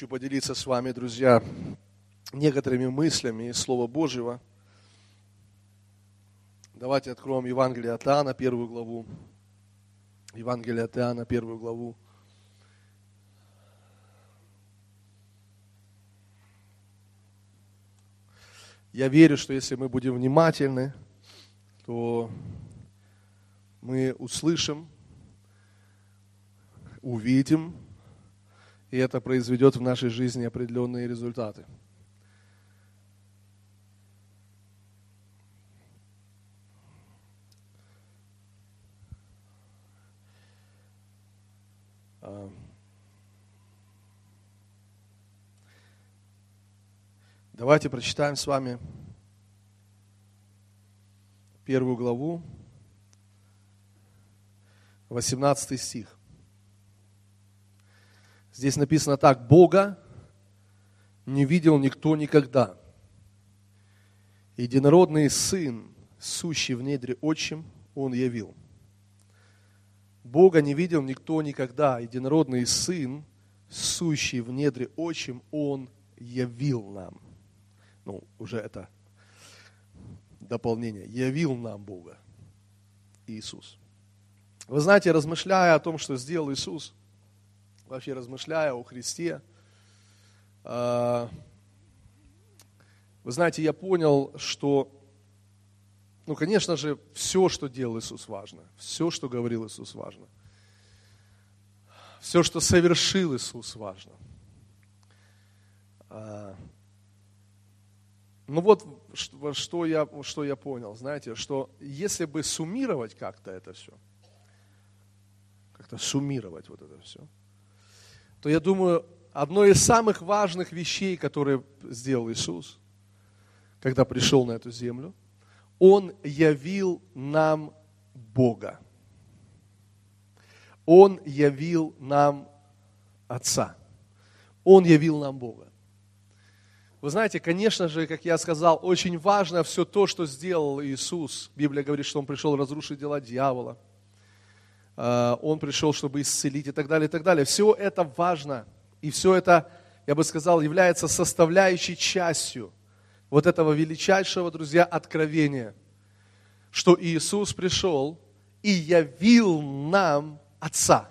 Хочу поделиться с вами, друзья, некоторыми мыслями из Слова Божьего. Давайте откроем Евангелие от Иоанна, первую главу. Евангелие от Иоанна, первую главу. Я верю, что если мы будем внимательны, то мы услышим, увидим, и это произведет в нашей жизни определенные результаты. А. Давайте прочитаем с вами первую главу, 18 стих. Здесь написано так, Бога не видел никто никогда. Единородный Сын, сущий в недре отчим, Он явил. Бога не видел никто никогда. Единородный Сын, сущий в недре отчим, Он явил нам. Ну, уже это дополнение. Явил нам Бога. Иисус. Вы знаете, размышляя о том, что сделал Иисус – вообще размышляя о Христе, а, вы знаете, я понял, что, ну, конечно же, все, что делал Иисус, важно. Все, что говорил Иисус, важно. Все, что совершил Иисус, важно. А, ну вот, что я, что я понял, знаете, что если бы суммировать как-то это все, как-то суммировать вот это все – то я думаю, одно из самых важных вещей, которые сделал Иисус, когда пришел на эту землю, Он явил нам Бога. Он явил нам Отца. Он явил нам Бога. Вы знаете, конечно же, как я сказал, очень важно все то, что сделал Иисус. Библия говорит, что Он пришел разрушить дела дьявола – он пришел, чтобы исцелить и так далее, и так далее. Все это важно. И все это, я бы сказал, является составляющей частью вот этого величайшего, друзья, откровения, что Иисус пришел и явил нам Отца,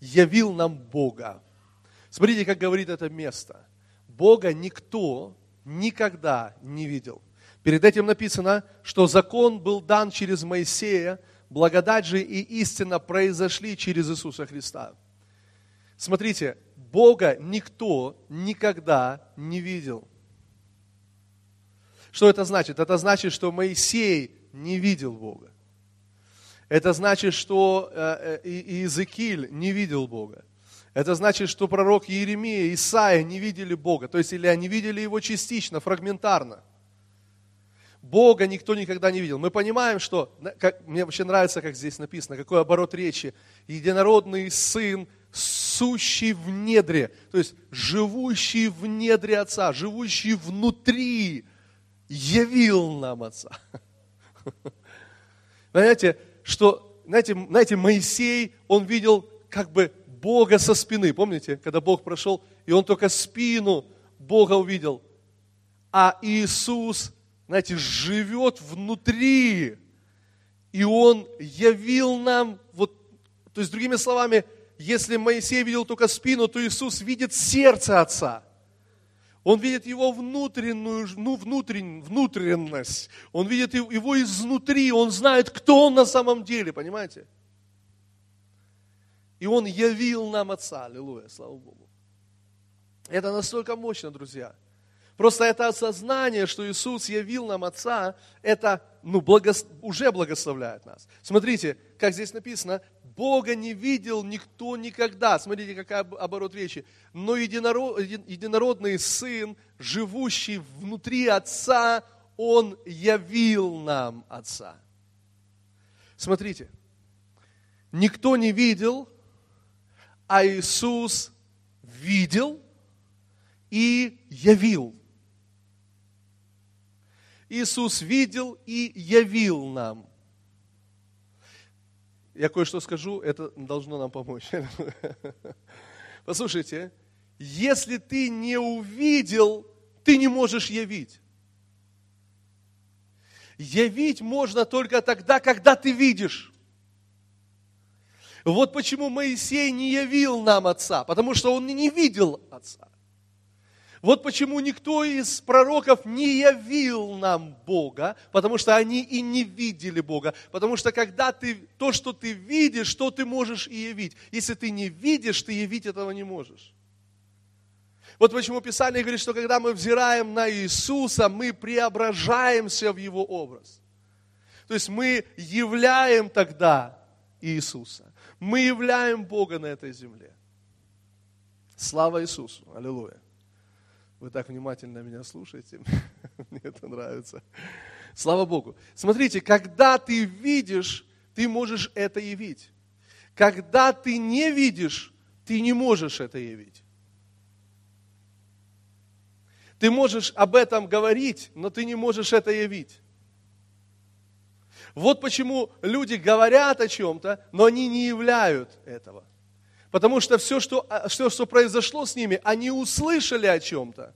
явил нам Бога. Смотрите, как говорит это место. Бога никто никогда не видел. Перед этим написано, что закон был дан через Моисея, Благодать же и истина произошли через Иисуса Христа. Смотрите, Бога никто никогда не видел. Что это значит? Это значит, что Моисей не видел Бога. Это значит, что э, э, Иезекииль не видел Бога. Это значит, что пророк Иеремия, Исаия не видели Бога. То есть, или они видели его частично, фрагментарно. Бога никто никогда не видел. Мы понимаем, что, как, мне вообще нравится, как здесь написано, какой оборот речи. Единородный Сын, сущий в недре, то есть живущий в недре Отца, живущий внутри, явил нам Отца. Знаете, что, знаете, знаете, Моисей, он видел как бы Бога со спины. Помните, когда Бог прошел, и он только спину Бога увидел. А Иисус знаете, живет внутри. И Он явил нам, вот, то есть, другими словами, если Моисей видел только спину, то Иисус видит сердце Отца. Он видит его внутреннюю, ну, внутреннюю, внутренность. Он видит его изнутри. Он знает, кто он на самом деле, понимаете? И он явил нам Отца. Аллилуйя, слава Богу. Это настолько мощно, друзья. Просто это осознание, что Иисус явил нам Отца, это ну, благос... уже благословляет нас. Смотрите, как здесь написано, Бога не видел никто никогда. Смотрите, какая оборот речи. Но единород... единородный Сын, живущий внутри Отца, Он явил нам Отца. Смотрите, никто не видел, а Иисус видел и явил. Иисус видел и явил нам. Я кое-что скажу, это должно нам помочь. Послушайте, если ты не увидел, ты не можешь явить. Явить можно только тогда, когда ты видишь. Вот почему Моисей не явил нам Отца, потому что он не видел Отца. Вот почему никто из пророков не явил нам Бога, потому что они и не видели Бога. Потому что когда ты, то, что ты видишь, что ты можешь и явить. Если ты не видишь, ты явить этого не можешь. Вот почему Писание говорит, что когда мы взираем на Иисуса, мы преображаемся в Его образ. То есть мы являем тогда Иисуса. Мы являем Бога на этой земле. Слава Иисусу! Аллилуйя! Вы так внимательно меня слушаете. Мне это нравится. Слава Богу. Смотрите, когда ты видишь, ты можешь это явить. Когда ты не видишь, ты не можешь это явить. Ты можешь об этом говорить, но ты не можешь это явить. Вот почему люди говорят о чем-то, но они не являют этого. Потому что все, что, а, все, что произошло с ними, они услышали о чем-то,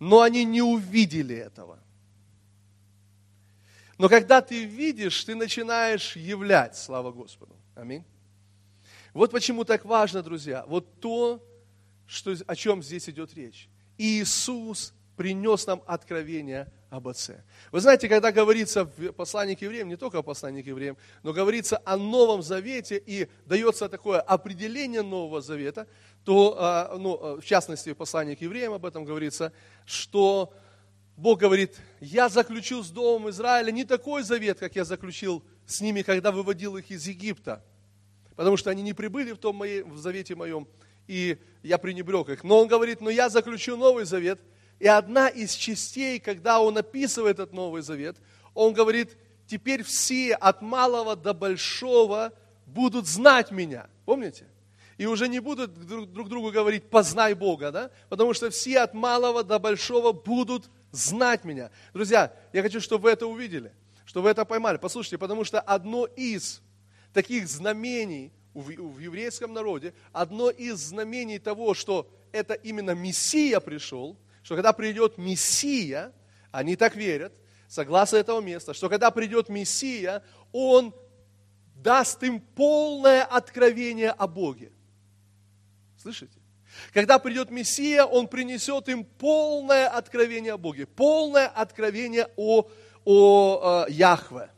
но они не увидели этого. Но когда ты видишь, ты начинаешь являть, слава Господу. Аминь. Вот почему так важно, друзья, вот то, что, о чем здесь идет речь. Иисус принес нам откровение об Отце. Вы знаете, когда говорится в послании к евреям, не только в послании к евреям, но говорится о Новом Завете и дается такое определение Нового Завета, то, а, ну, а, в частности, в послании к евреям об этом говорится, что Бог говорит, я заключил с Домом Израиля не такой завет, как я заключил с ними, когда выводил их из Египта, потому что они не прибыли в том моей, в завете моем, и я пренебрег их. Но он говорит, но я заключу новый завет – и одна из частей, когда он описывает этот Новый Завет, он говорит, теперь все от малого до большого будут знать меня. Помните? И уже не будут друг, друг другу говорить, познай Бога, да? Потому что все от малого до большого будут знать меня. Друзья, я хочу, чтобы вы это увидели, чтобы вы это поймали. Послушайте, потому что одно из таких знамений в, в еврейском народе, одно из знамений того, что это именно Мессия пришел – что когда придет Мессия, они так верят, согласно этого места, что когда придет Мессия, Он даст им полное откровение о Боге. Слышите? Когда придет Мессия, Он принесет им полное откровение о Боге, полное откровение о, о, о э, Яхве.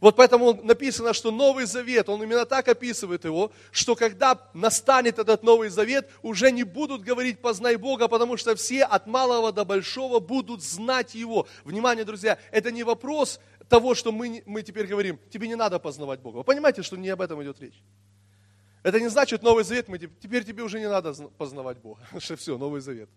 Вот поэтому написано, что Новый Завет, он именно так описывает его, что когда настанет этот Новый Завет, уже не будут говорить «познай Бога», потому что все от малого до большого будут знать Его. Внимание, друзья, это не вопрос того, что мы, мы теперь говорим, тебе не надо познавать Бога. Вы понимаете, что не об этом идет речь? Это не значит Новый Завет, мы, теперь тебе уже не надо познавать Бога, что все, Новый Завет.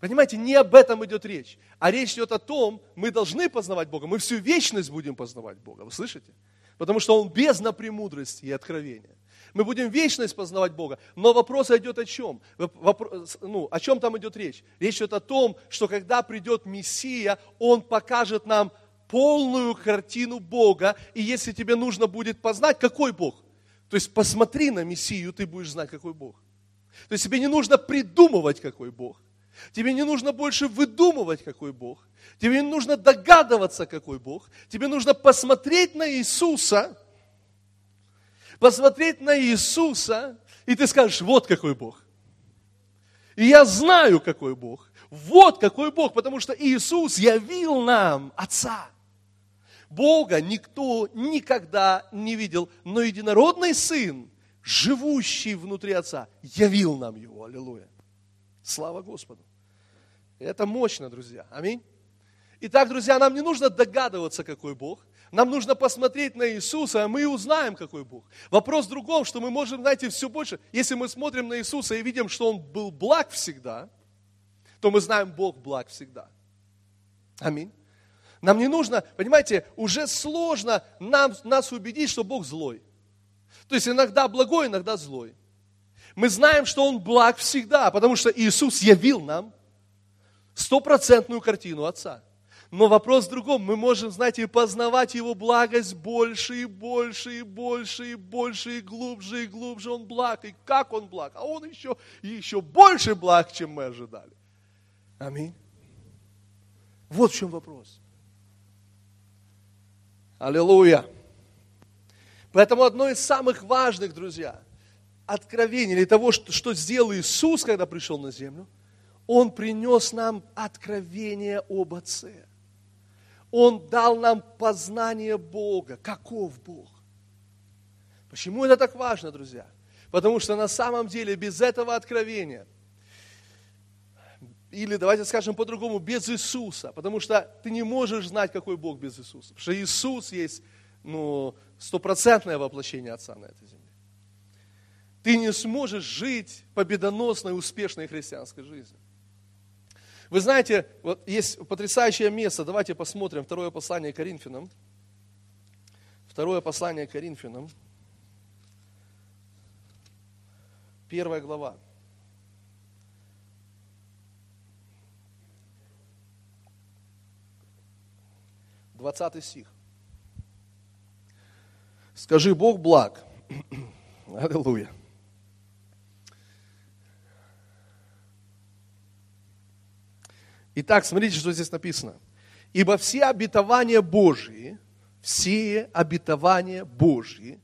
Понимаете, не об этом идет речь. А речь идет о том, мы должны познавать Бога, мы всю вечность будем познавать Бога. Вы слышите? Потому что Он без премудрости и откровения. Мы будем вечность познавать Бога. Но вопрос идет о чем? Вопрос, ну, о чем там идет речь? Речь идет о том, что когда придет Мессия, Он покажет нам полную картину Бога. И если тебе нужно будет познать, какой Бог? То есть посмотри на Мессию, ты будешь знать, какой Бог. То есть тебе не нужно придумывать, какой Бог. Тебе не нужно больше выдумывать, какой Бог. Тебе не нужно догадываться, какой Бог. Тебе нужно посмотреть на Иисуса, посмотреть на Иисуса, и ты скажешь, вот какой Бог. И я знаю, какой Бог. Вот какой Бог, потому что Иисус явил нам Отца. Бога никто никогда не видел, но единородный Сын, живущий внутри Отца, явил нам Его. Аллилуйя. Слава Господу. Это мощно, друзья. Аминь. Итак, друзья, нам не нужно догадываться, какой Бог. Нам нужно посмотреть на Иисуса, а мы узнаем, какой Бог. Вопрос в другом, что мы можем, знаете, все больше, если мы смотрим на Иисуса и видим, что Он был благ всегда, то мы знаем, Бог благ всегда. Аминь. Нам не нужно, понимаете, уже сложно нам, нас убедить, что Бог злой. То есть иногда благой, иногда злой. Мы знаем, что Он благ всегда, потому что Иисус явил нам стопроцентную картину Отца. Но вопрос в другом. Мы можем, знаете, познавать Его благость больше и больше и больше и больше и глубже и глубже. Он благ. И как Он благ? А Он еще, еще больше благ, чем мы ожидали. Аминь. Вот в чем вопрос. Аллилуйя. Поэтому одно из самых важных, друзья, откровений или того, что сделал Иисус, когда пришел на землю, Он принес нам откровение об Отце. Он дал нам познание Бога. Каков Бог? Почему это так важно, друзья? Потому что на самом деле без этого откровения, или давайте скажем по-другому, без Иисуса, потому что ты не можешь знать, какой Бог без Иисуса. Потому что Иисус есть ну, стопроцентное воплощение Отца на этой земле. Ты не сможешь жить победоносной, успешной христианской жизнью. Вы знаете, вот есть потрясающее место. Давайте посмотрим второе послание Коринфянам. Второе послание Коринфянам. Первая глава. Двадцатый стих. Скажи, Бог благ. Аллилуйя. Итак, смотрите, что здесь написано. Ибо все обетования Божьи, все обетования Божьи,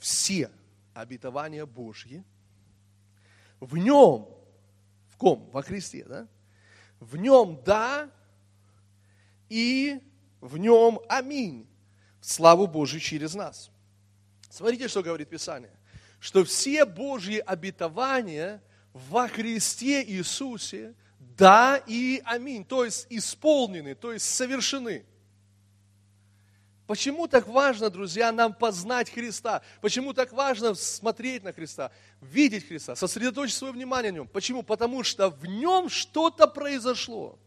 все обетования Божьи, в нем, в ком? Во Христе, да? В нем да и в нем аминь. Славу Божию через нас. Смотрите, что говорит Писание. Что все Божьи обетования – во Христе Иисусе, да и аминь, то есть исполнены, то есть совершены. Почему так важно, друзья, нам познать Христа? Почему так важно смотреть на Христа, видеть Христа, сосредоточить свое внимание на Нем? Почему? Потому что в Нем что-то произошло.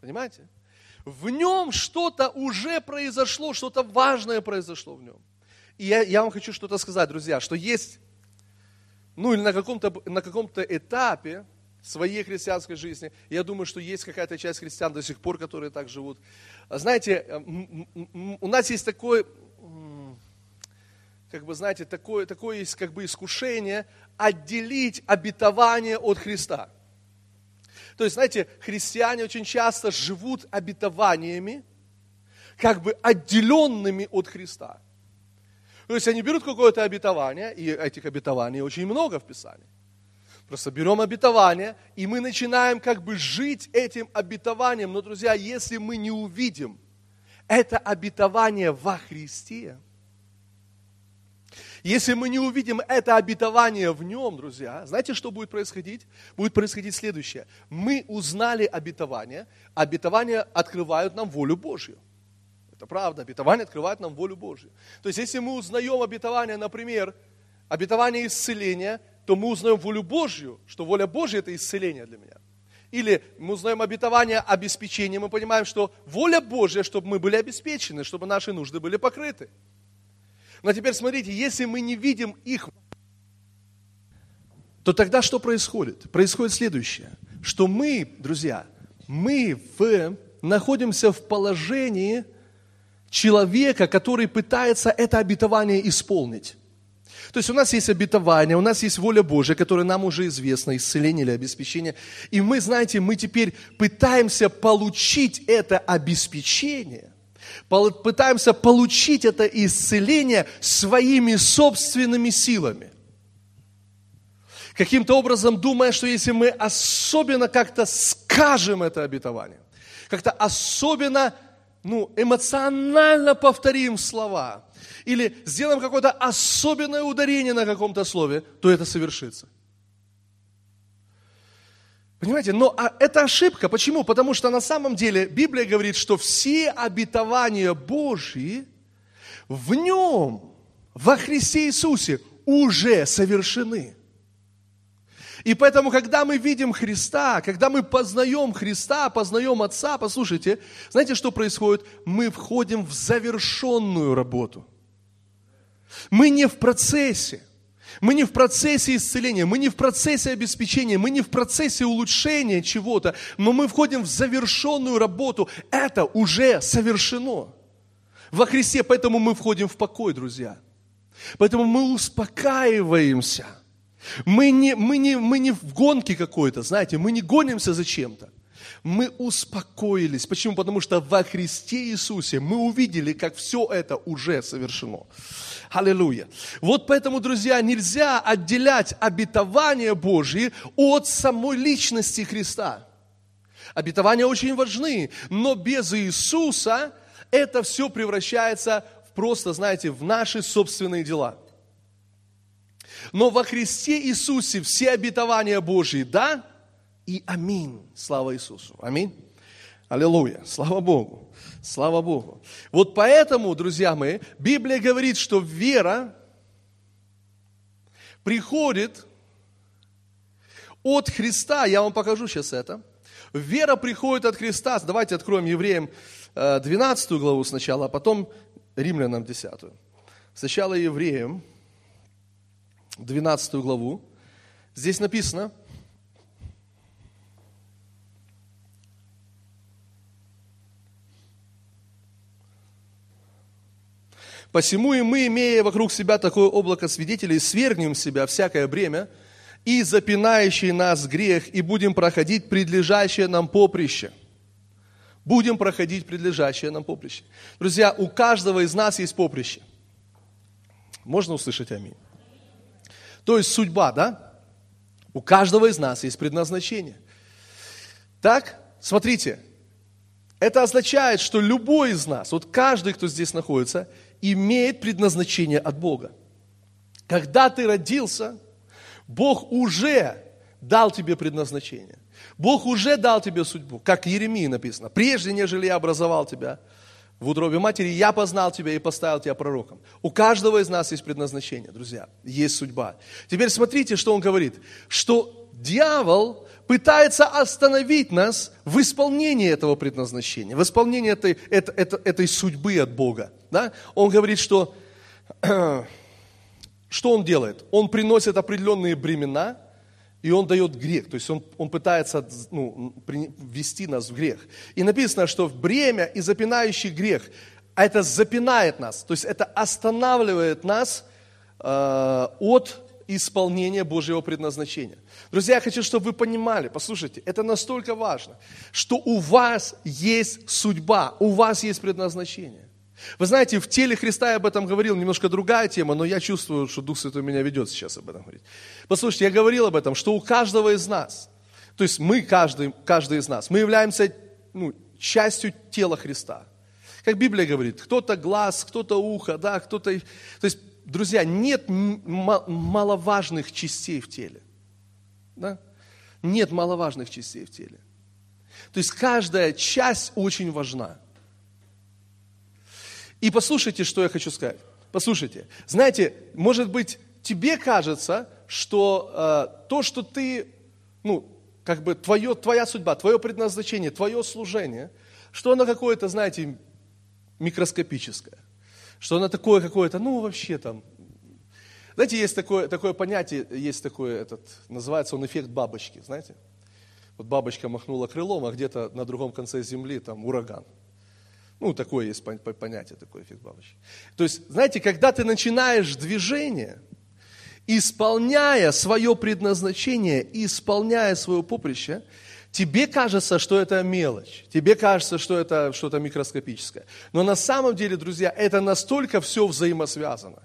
Понимаете? В Нем что-то уже произошло, что-то важное произошло в Нем. И я, я вам хочу что-то сказать, друзья, что есть ну или на каком-то, на каком-то этапе своей христианской жизни, я думаю, что есть какая-то часть христиан до сих пор, которые так живут. Знаете, у нас есть такой, как бы, знаете, такое, такое есть как бы искушение отделить обетование от Христа. То есть, знаете, христиане очень часто живут обетованиями, как бы отделенными от Христа. То есть они берут какое-то обетование, и этих обетований очень много в Писании. Просто берем обетование, и мы начинаем как бы жить этим обетованием. Но, друзья, если мы не увидим это обетование во Христе, если мы не увидим это обетование в нем, друзья, знаете, что будет происходить? Будет происходить следующее. Мы узнали обетование, обетования открывают нам волю Божью. Это правда. Обетование открывает нам волю Божью. То есть, если мы узнаем обетование, например, обетование исцеления, то мы узнаем волю Божью, что воля Божья – это исцеление для меня. Или мы узнаем обетование обеспечения, мы понимаем, что воля Божья, чтобы мы были обеспечены, чтобы наши нужды были покрыты. Но теперь смотрите, если мы не видим их, то тогда что происходит? Происходит следующее, что мы, друзья, мы в, находимся в положении, человека, который пытается это обетование исполнить. То есть у нас есть обетование, у нас есть воля Божья, которая нам уже известна, исцеление или обеспечение. И мы, знаете, мы теперь пытаемся получить это обеспечение, пытаемся получить это исцеление своими собственными силами. Каким-то образом думая, что если мы особенно как-то скажем это обетование, как-то особенно ну, эмоционально повторим слова, или сделаем какое-то особенное ударение на каком-то слове, то это совершится. Понимаете, но а это ошибка. Почему? Потому что на самом деле Библия говорит, что все обетования Божьи в Нем, во Христе Иисусе, уже совершены. И поэтому, когда мы видим Христа, когда мы познаем Христа, познаем Отца, послушайте, знаете, что происходит? Мы входим в завершенную работу. Мы не в процессе. Мы не в процессе исцеления, мы не в процессе обеспечения, мы не в процессе улучшения чего-то, но мы входим в завершенную работу. Это уже совершено во Христе, поэтому мы входим в покой, друзья. Поэтому мы успокаиваемся. Мы не, мы не, мы не в гонке какой-то, знаете, мы не гонимся за чем-то. Мы успокоились. Почему? Потому что во Христе Иисусе мы увидели, как все это уже совершено. Аллилуйя. Вот поэтому, друзья, нельзя отделять обетование Божье от самой личности Христа. Обетования очень важны, но без Иисуса это все превращается в просто, знаете, в наши собственные дела. Но во Христе Иисусе все обетования Божьи, да и аминь. Слава Иисусу. Аминь. Аллилуйя. Слава Богу. Слава Богу. Вот поэтому, друзья мои, Библия говорит, что вера приходит от Христа. Я вам покажу сейчас это. Вера приходит от Христа. Давайте откроем Евреям 12 э, главу сначала, а потом Римлянам 10. Сначала Евреям 12 главу. Здесь написано, Посему и мы, имея вокруг себя такое облако свидетелей, свергнем себя всякое бремя и запинающий нас грех, и будем проходить предлежащее нам поприще. Будем проходить предлежащее нам поприще. Друзья, у каждого из нас есть поприще. Можно услышать аминь? То есть судьба, да? У каждого из нас есть предназначение. Так, смотрите, это означает, что любой из нас, вот каждый, кто здесь находится, имеет предназначение от Бога. Когда ты родился, Бог уже дал тебе предназначение. Бог уже дал тебе судьбу, как Еремии написано. Прежде, нежели я образовал тебя в утробе матери, я познал тебя и поставил тебя пророком. У каждого из нас есть предназначение, друзья, есть судьба. Теперь смотрите, что он говорит. Что дьявол пытается остановить нас в исполнении этого предназначения, в исполнении этой, этой, этой, этой судьбы от Бога. Да? Он говорит, что что он делает? Он приносит определенные бремена, и он дает грех. То есть он, он пытается ну, ввести нас в грех. И написано, что бремя и запинающий грех, это запинает нас, то есть это останавливает нас э, от исполнения Божьего предназначения. Друзья, я хочу, чтобы вы понимали, послушайте, это настолько важно, что у вас есть судьба, у вас есть предназначение. Вы знаете, в теле Христа я об этом говорил, немножко другая тема, но я чувствую, что Дух Святой меня ведет сейчас об этом говорить. Послушайте, я говорил об этом, что у каждого из нас, то есть мы, каждый, каждый из нас, мы являемся ну, частью тела Христа. Как Библия говорит, кто-то глаз, кто-то ухо, да, кто-то... То есть, друзья, нет маловажных частей в теле. Да? Нет маловажных частей в теле. То есть каждая часть очень важна. И послушайте, что я хочу сказать. Послушайте. Знаете, может быть, тебе кажется, что э, то, что ты, ну, как бы твое, твоя судьба, твое предназначение, твое служение, что оно какое-то, знаете, микроскопическое. Что оно такое какое-то, ну, вообще там. Знаете, есть такое, такое понятие, есть такое, этот, называется он эффект бабочки, знаете? Вот бабочка махнула крылом, а где-то на другом конце земли там ураган. Ну, такое есть понятие, такой эффект бабочки. То есть, знаете, когда ты начинаешь движение, исполняя свое предназначение, исполняя свое поприще, тебе кажется, что это мелочь, тебе кажется, что это что-то микроскопическое. Но на самом деле, друзья, это настолько все взаимосвязано.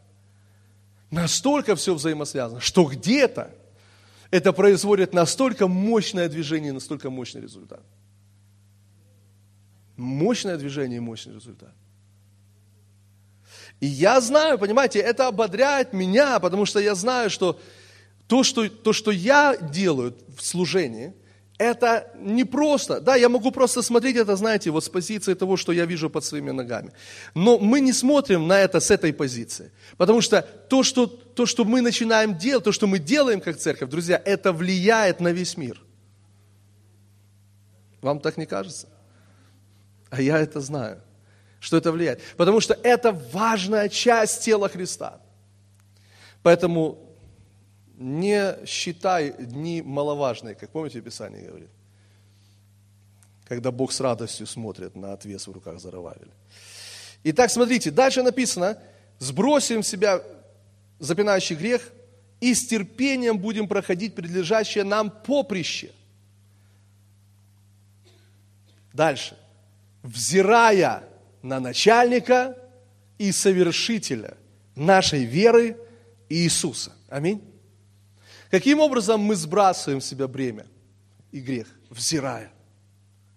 Настолько все взаимосвязано, что где-то это производит настолько мощное движение, настолько мощный результат. Мощное движение и мощный результат. И я знаю, понимаете, это ободряет меня, потому что я знаю, что то, что, то, что я делаю в служении, это не просто. Да, я могу просто смотреть это, знаете, вот с позиции того, что я вижу под своими ногами. Но мы не смотрим на это с этой позиции. Потому что то, что, то, что мы начинаем делать, то, что мы делаем как церковь, друзья, это влияет на весь мир. Вам так не кажется? А я это знаю, что это влияет. Потому что это важная часть тела Христа. Поэтому не считай дни маловажные, как помните, Писание говорит. Когда Бог с радостью смотрит на отвес в руках Зарававеля. Итак, смотрите, дальше написано, сбросим в себя запинающий грех и с терпением будем проходить предлежащее нам поприще. Дальше. Взирая на начальника и совершителя нашей веры Иисуса. Аминь. Каким образом мы сбрасываем в себя бремя и грех? Взирая.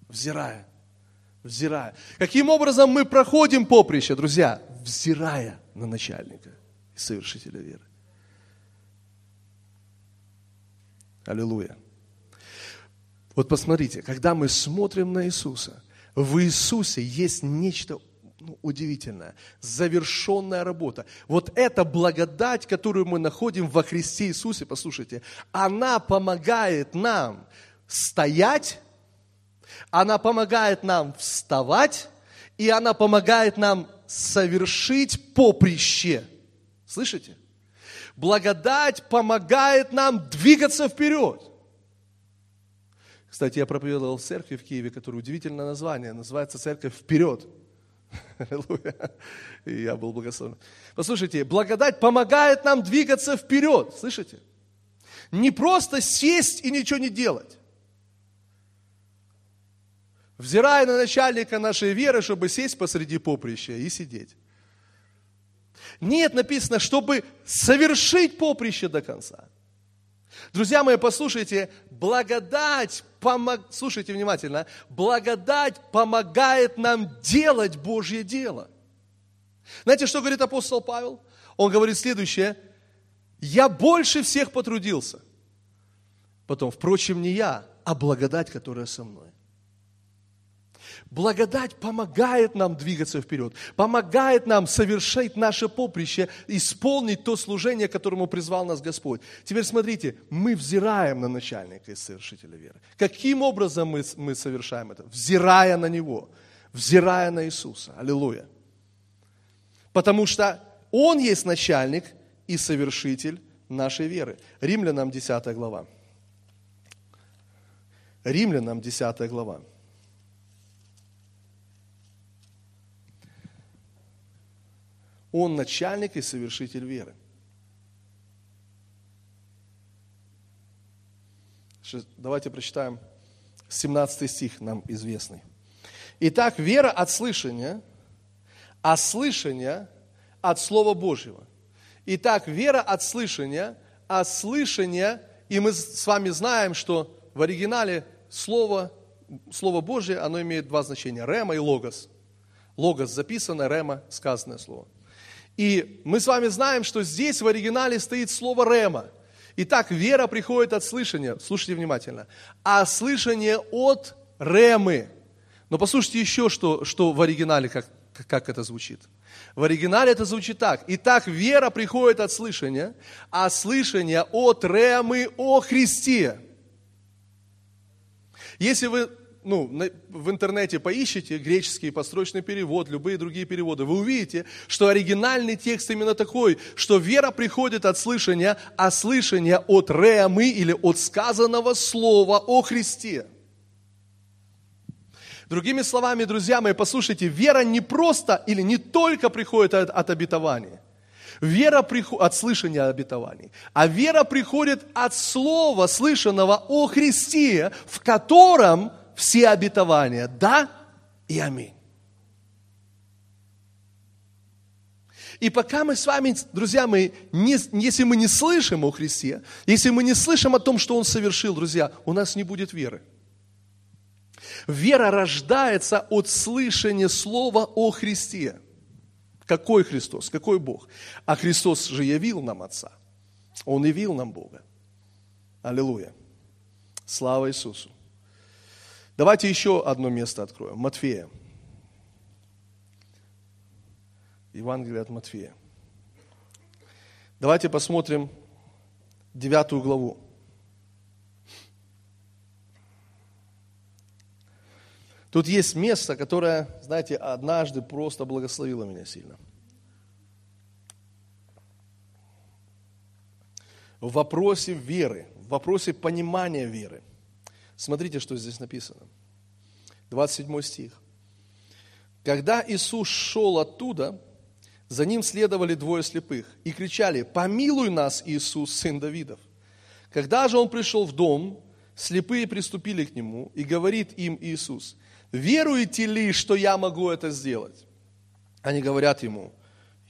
Взирая. Взирая. Каким образом мы проходим поприще, друзья? Взирая на начальника и совершителя веры. Аллилуйя. Вот посмотрите, когда мы смотрим на Иисуса, в Иисусе есть нечто ну, удивительное, завершенная работа. Вот эта благодать, которую мы находим во Христе Иисусе, послушайте, она помогает нам стоять, она помогает нам вставать, и она помогает нам совершить поприще. Слышите? Благодать помогает нам двигаться вперед. Кстати, я проповедовал в церкви в Киеве, которая удивительное название, называется «Церковь вперед». И я был благословен. Послушайте, благодать помогает нам двигаться вперед. Слышите? Не просто сесть и ничего не делать. Взирая на начальника нашей веры, чтобы сесть посреди поприща и сидеть. Нет, написано, чтобы совершить поприще до конца. Друзья мои, послушайте, благодать, помог... слушайте внимательно, благодать помогает нам делать Божье дело. Знаете, что говорит апостол Павел? Он говорит следующее, я больше всех потрудился. Потом, впрочем, не я, а благодать, которая со мной. Благодать помогает нам двигаться вперед, помогает нам совершить наше поприще, исполнить то служение, которому призвал нас Господь. Теперь смотрите, мы взираем на начальника и совершителя веры. Каким образом мы, мы совершаем это? Взирая на Него, взирая на Иисуса. Аллилуйя. Потому что Он есть начальник и совершитель нашей веры. Римлянам 10 глава. Римлянам 10 глава. Он начальник и совершитель веры. Давайте прочитаем 17 стих, нам известный. Итак, вера от слышания, а слышание от Слова Божьего. Итак, вера от слышания, а слышание, и мы с вами знаем, что в оригинале Слово, Слово Божье, оно имеет два значения, рема и логос. Логос записано, рема сказанное слово. И мы с вами знаем, что здесь в оригинале стоит слово «рема». Итак, вера приходит от слышания, слушайте внимательно, а слышание от ремы. Но послушайте еще, что, что в оригинале, как, как это звучит. В оригинале это звучит так. Итак, вера приходит от слышания, а слышание от ремы о Христе. Если вы ну, в интернете поищите греческий построчный перевод, любые другие переводы, вы увидите, что оригинальный текст именно такой, что вера приходит от слышания, а слышание от реамы или от сказанного слова о Христе. Другими словами, друзья мои, послушайте, вера не просто или не только приходит от, от обетования. Вера приходит от слышания обетований, а вера приходит от слова, слышанного о Христе, в котором все обетования. Да и аминь. И пока мы с вами, друзья мои, не, если мы не слышим о Христе, если мы не слышим о том, что Он совершил, друзья, у нас не будет веры. Вера рождается от слышания слова о Христе. Какой Христос? Какой Бог? А Христос же явил нам Отца. Он явил нам Бога. Аллилуйя. Слава Иисусу. Давайте еще одно место откроем. Матфея. Евангелие от Матфея. Давайте посмотрим девятую главу. Тут есть место, которое, знаете, однажды просто благословило меня сильно. в вопросе веры, в вопросе понимания веры. Смотрите, что здесь написано. 27 стих. Когда Иисус шел оттуда, за ним следовали двое слепых и кричали, «Помилуй нас, Иисус, сын Давидов!» Когда же он пришел в дом, слепые приступили к нему, и говорит им Иисус, «Веруете ли, что я могу это сделать?» Они говорят ему,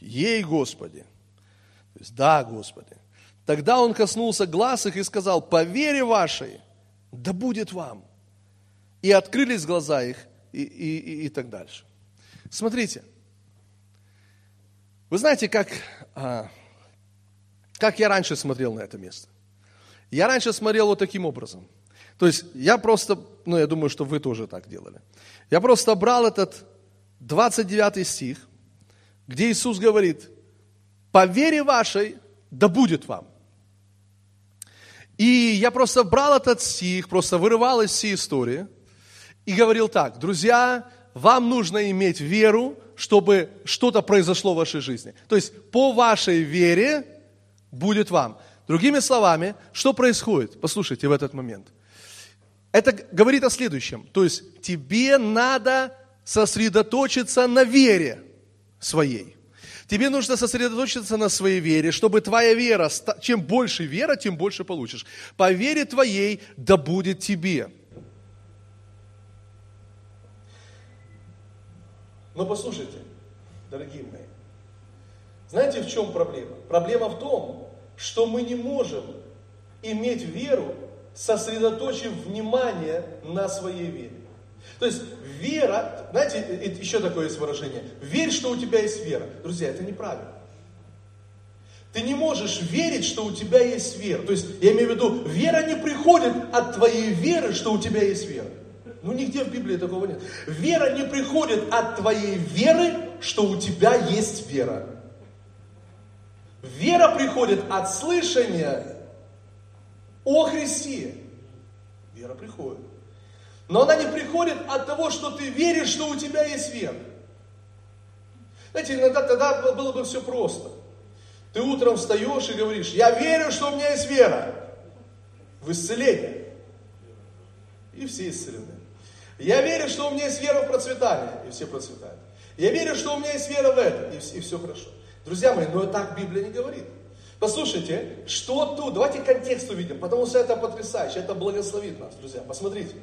«Ей, Господи!» То есть, «Да, Господи!» Тогда он коснулся глаз их и сказал, «По вере вашей, да будет вам!» И открылись глаза их, и, и, и, и так дальше. Смотрите, вы знаете, как, а, как я раньше смотрел на это место? Я раньше смотрел вот таким образом. То есть я просто, ну я думаю, что вы тоже так делали. Я просто брал этот 29 стих, где Иисус говорит, по вере вашей да будет вам. И я просто брал этот стих, просто вырывал из всей истории и говорил так, друзья, вам нужно иметь веру, чтобы что-то произошло в вашей жизни. То есть по вашей вере будет вам. Другими словами, что происходит? Послушайте в этот момент. Это говорит о следующем. То есть тебе надо сосредоточиться на вере своей. Тебе нужно сосредоточиться на своей вере, чтобы твоя вера, чем больше вера, тем больше получишь. По вере твоей да будет тебе. Но послушайте, дорогие мои, знаете, в чем проблема? Проблема в том, что мы не можем иметь веру, сосредоточив внимание на своей вере. То есть вера, знаете, еще такое есть выражение, верь, что у тебя есть вера. Друзья, это неправильно. Ты не можешь верить, что у тебя есть вера. То есть, я имею в виду, вера не приходит от твоей веры, что у тебя есть вера. Ну, нигде в Библии такого нет. Вера не приходит от твоей веры, что у тебя есть вера. Вера приходит от слышания о Христе. Вера приходит. Но она не приходит от того, что ты веришь, что у тебя есть вера. Знаете, иногда тогда было бы все просто. Ты утром встаешь и говоришь, я верю, что у меня есть вера в исцеление. И все исцелены. Я верю, что у меня есть вера в процветание, и все процветают. Я верю, что у меня есть вера в это, и, и все хорошо. Друзья мои, но так Библия не говорит. Послушайте, что тут? Давайте контекст увидим, потому что это потрясающе, это благословит нас, друзья. Посмотрите.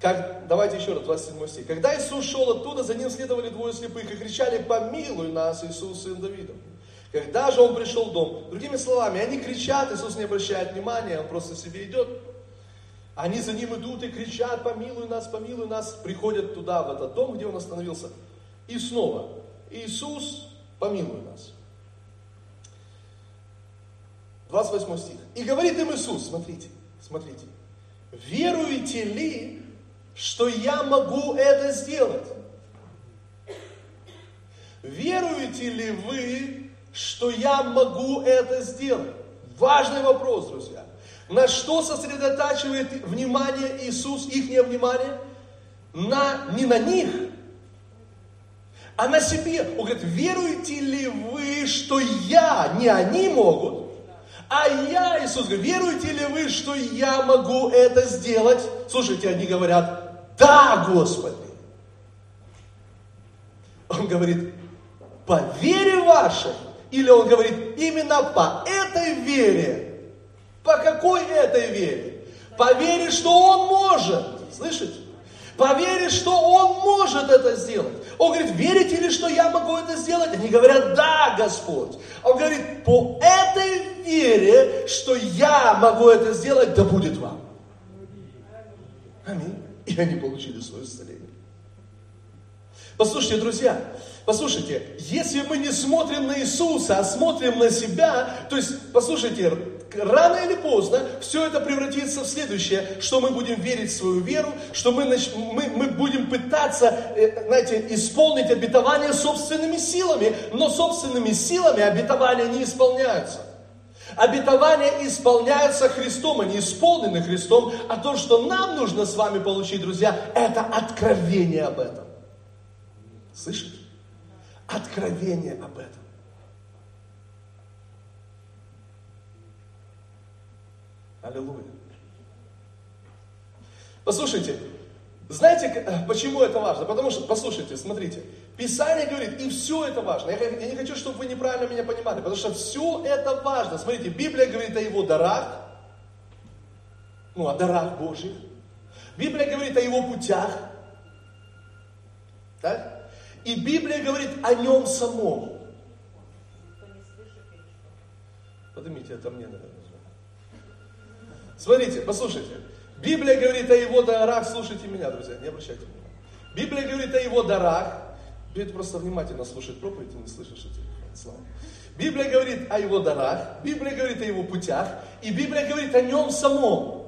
Как, давайте еще раз, 27 стих. Когда Иисус шел оттуда, за ним следовали двое слепых и кричали, помилуй нас, Иисус, сын Давида. Когда же он пришел в дом, другими словами, они кричат, Иисус не обращает внимания, он просто себе идет, они за ним идут и кричат, помилуй нас, помилуй нас, приходят туда, в этот дом, где он остановился. И снова, Иисус, помилуй нас. 28 стих. И говорит им Иисус, смотрите, смотрите, веруете ли, что я могу это сделать? Веруете ли вы, что я могу это сделать? Важный вопрос, друзья. На что сосредотачивает внимание Иисус, их внимание? На, не на них, а на себе. Он говорит, веруете ли вы, что я, не они могут, а я, Иисус говорит, веруете ли вы, что я могу это сделать? Слушайте, они говорят, да, Господи. Он говорит, по вере вашей, или он говорит, именно по этой вере по какой этой вере? По вере, что Он может. Слышите? По вере, что Он может это сделать. Он говорит, верите ли, что я могу это сделать? Они говорят, да, Господь. Он говорит, по этой вере, что я могу это сделать, да будет вам. Аминь. И они получили свое исцеление. Послушайте, друзья, послушайте, если мы не смотрим на Иисуса, а смотрим на себя, то есть, послушайте, рано или поздно все это превратится в следующее, что мы будем верить в свою веру, что мы, мы, мы будем пытаться, э, знаете, исполнить обетование собственными силами, но собственными силами обетования не исполняются. Обетования исполняются Христом, они исполнены Христом, а то, что нам нужно с вами получить, друзья, это откровение об этом. Слышите? Откровение об этом. Аллилуйя. Послушайте, знаете, э, почему это важно? Потому что, послушайте, смотрите, Писание говорит, и все это важно. Я, я не хочу, чтобы вы неправильно меня понимали, потому что все это важно. Смотрите, Библия говорит о его дарах, ну, о дарах Божьих. Библия говорит о его путях. Так? И Библия говорит о нем самом. Поднимите это мне, наверное. Смотрите, послушайте. Библия говорит о его дарах, слушайте меня, друзья, не обращайте внимания. Библия говорит о его дарах. Библия просто внимательно слушает проповедь, и не слышишь эти слова. Библия говорит о его дарах, Библия говорит о его путях, и Библия говорит о нем самом.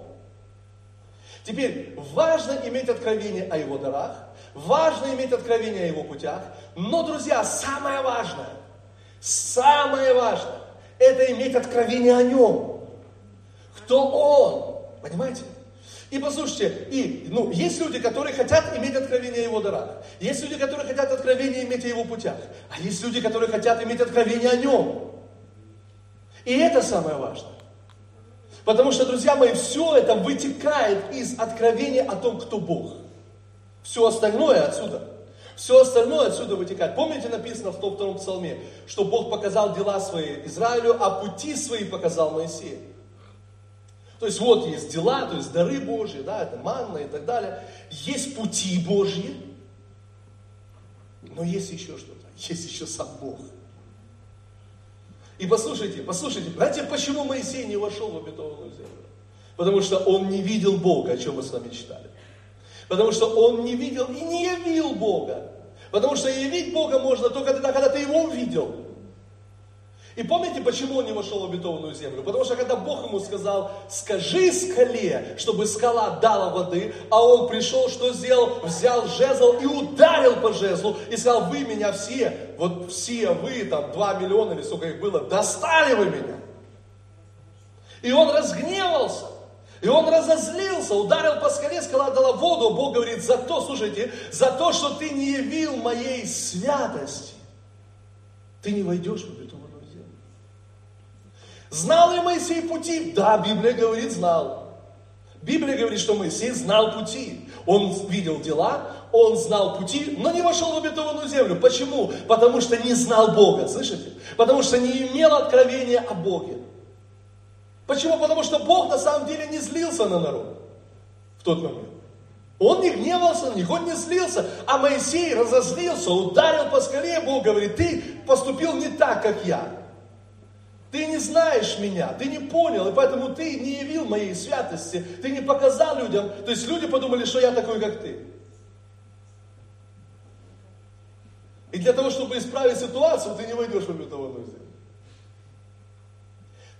Теперь, важно иметь откровение о его дарах, важно иметь откровение о его путях, но, друзья, самое важное, самое важное, это иметь откровение о нем. Кто он? Понимаете? И послушайте, и, ну, есть люди, которые хотят иметь откровение его дарах. Есть люди, которые хотят откровение иметь о его путях. А есть люди, которые хотят иметь откровение о нем. И это самое важное. Потому что, друзья мои, все это вытекает из откровения о том, кто Бог. Все остальное отсюда. Все остальное отсюда вытекает. Помните, написано в том втором псалме, что Бог показал дела свои Израилю, а пути свои показал Моисею. То есть вот есть дела, то есть дары Божьи, да, это манна и так далее. Есть пути Божьи, но есть еще что-то, есть еще сам Бог. И послушайте, послушайте, знаете, почему Моисей не вошел в обетованную землю? Потому что он не видел Бога, о чем мы с вами читали. Потому что он не видел и не явил Бога. Потому что явить Бога можно только тогда, когда ты его увидел. И помните, почему он не вошел в обетованную землю? Потому что когда Бог ему сказал, скажи скале, чтобы скала дала воды, а он пришел, что сделал? Взял жезл и ударил по жезлу и сказал, вы меня все, вот все вы, там, два миллиона или сколько их было, достали вы меня. И он разгневался. И он разозлился, ударил по скале, скала дала воду. Бог говорит, за то, слушайте, за то, что ты не явил моей святости, ты не войдешь в Знал ли Моисей пути? Да, Библия говорит, знал. Библия говорит, что Моисей знал пути. Он видел дела, он знал пути, но не вошел в обетованную землю. Почему? Потому что не знал Бога, слышите? Потому что не имел откровения о Боге. Почему? Потому что Бог на самом деле не злился на народ в тот момент. Он не гневался на них, он не злился, а Моисей разозлился, ударил по скале, Бог говорит, ты поступил не так, как я. Ты не знаешь меня, ты не понял, и поэтому ты не явил моей святости, ты не показал людям. То есть люди подумали, что я такой, как ты. И для того, чтобы исправить ситуацию, ты не войдешь в обетованную землю.